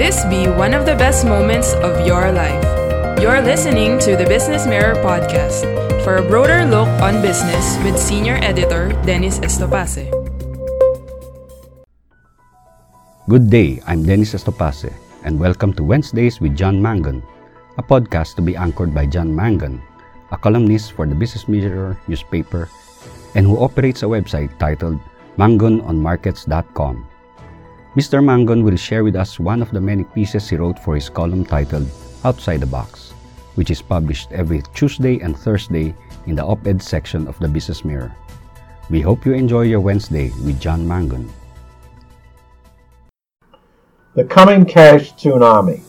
This be one of the best moments of your life. You're listening to the Business Mirror podcast for a broader look on business with senior editor Dennis Estopace. Good day, I'm Dennis Estopace, and welcome to Wednesdays with John Mangun, a podcast to be anchored by John Mangun, a columnist for the Business Mirror newspaper and who operates a website titled mangunonmarkets.com. Mr. Mangun will share with us one of the many pieces he wrote for his column titled Outside the Box, which is published every Tuesday and Thursday in the op ed section of the Business Mirror. We hope you enjoy your Wednesday with John Mangun. The coming cash tsunami.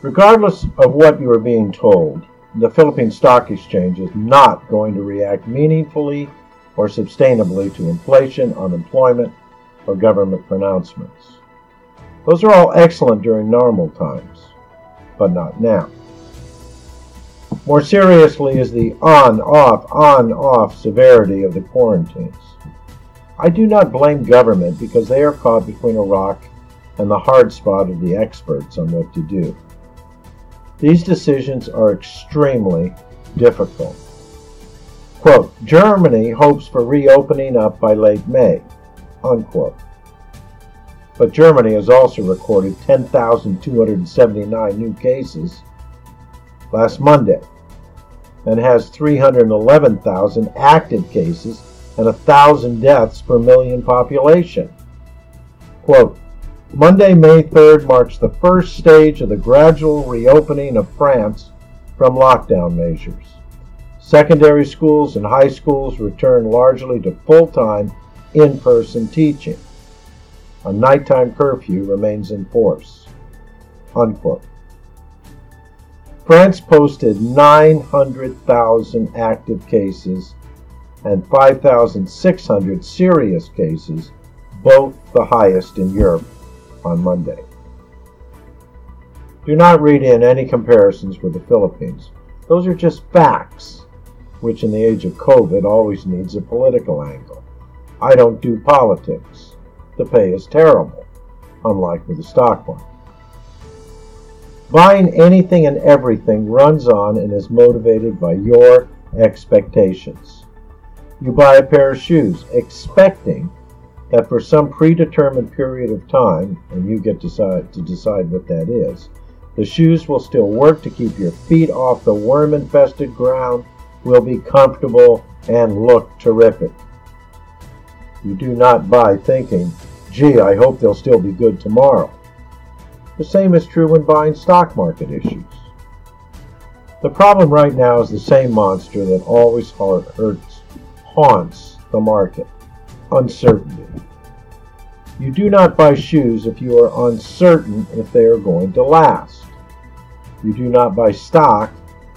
Regardless of what you are being told, the Philippine Stock Exchange is not going to react meaningfully or sustainably to inflation, unemployment, or government pronouncements. Those are all excellent during normal times, but not now. More seriously is the on off, on off severity of the quarantines. I do not blame government because they are caught between a rock and the hard spot of the experts on what to do. These decisions are extremely difficult. Quote, Germany hopes for reopening up by late May unquote. But Germany has also recorded 10,279 new cases last Monday and has 311,000 active cases and 1,000 deaths per million population. Quote, Monday, May 3rd marks the first stage of the gradual reopening of France from lockdown measures. Secondary schools and high schools return largely to full time in person teaching. A nighttime curfew remains in force. Unquote. France posted 900,000 active cases and 5,600 serious cases, both the highest in Europe, on Monday. Do not read in any comparisons with the Philippines. Those are just facts, which in the age of COVID always needs a political angle. I don't do politics. The pay is terrible, unlike with the stock market. Buying anything and everything runs on and is motivated by your expectations. You buy a pair of shoes expecting that for some predetermined period of time, and you get decide, to decide what that is, the shoes will still work to keep your feet off the worm infested ground, will be comfortable, and look terrific. You do not buy thinking, gee, I hope they'll still be good tomorrow. The same is true when buying stock market issues. The problem right now is the same monster that always hurts, haunts the market uncertainty. You do not buy shoes if you are uncertain if they are going to last. You do not buy stock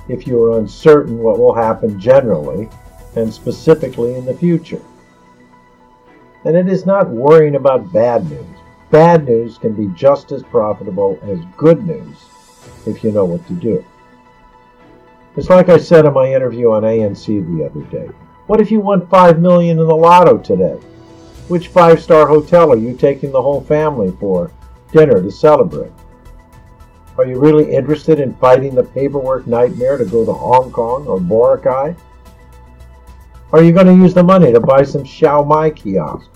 if you are uncertain what will happen generally and specifically in the future. And it is not worrying about bad news. Bad news can be just as profitable as good news if you know what to do. It's like I said in my interview on ANC the other day. What if you won 5 million in the lotto today? Which five-star hotel are you taking the whole family for dinner to celebrate? Are you really interested in fighting the paperwork nightmare to go to Hong Kong or Boracay? Are you going to use the money to buy some siomai kiosk?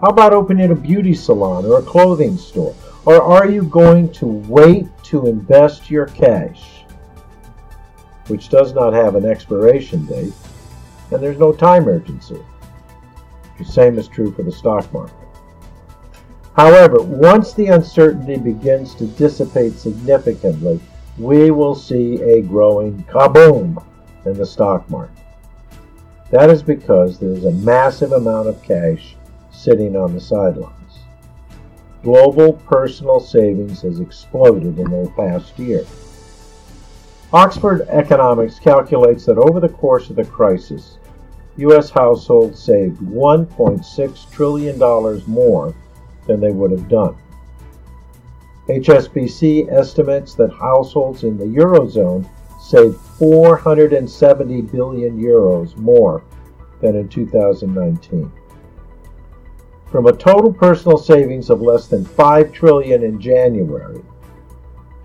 How about opening a beauty salon or a clothing store? Or are you going to wait to invest your cash, which does not have an expiration date, and there's no time urgency? The same is true for the stock market. However, once the uncertainty begins to dissipate significantly, we will see a growing kaboom in the stock market. That is because there is a massive amount of cash sitting on the sidelines. Global personal savings has exploded in the past year. Oxford Economics calculates that over the course of the crisis, U.S. households saved $1.6 trillion more than they would have done. HSBC estimates that households in the Eurozone saved 470 billion euros more than in 2019. From a total personal savings of less than 5 trillion in January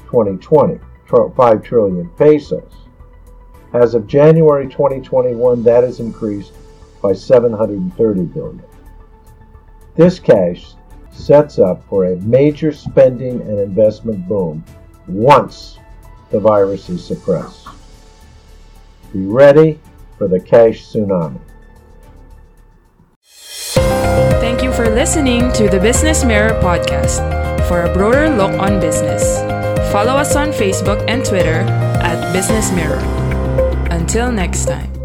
2020, 5 trillion pesos. As of January 2021, that has increased by 730 billion. This cash sets up for a major spending and investment boom once the virus is suppressed. Be ready for the cash tsunami. For listening to the Business Mirror podcast. For a broader look on business, follow us on Facebook and Twitter at Business Mirror. Until next time.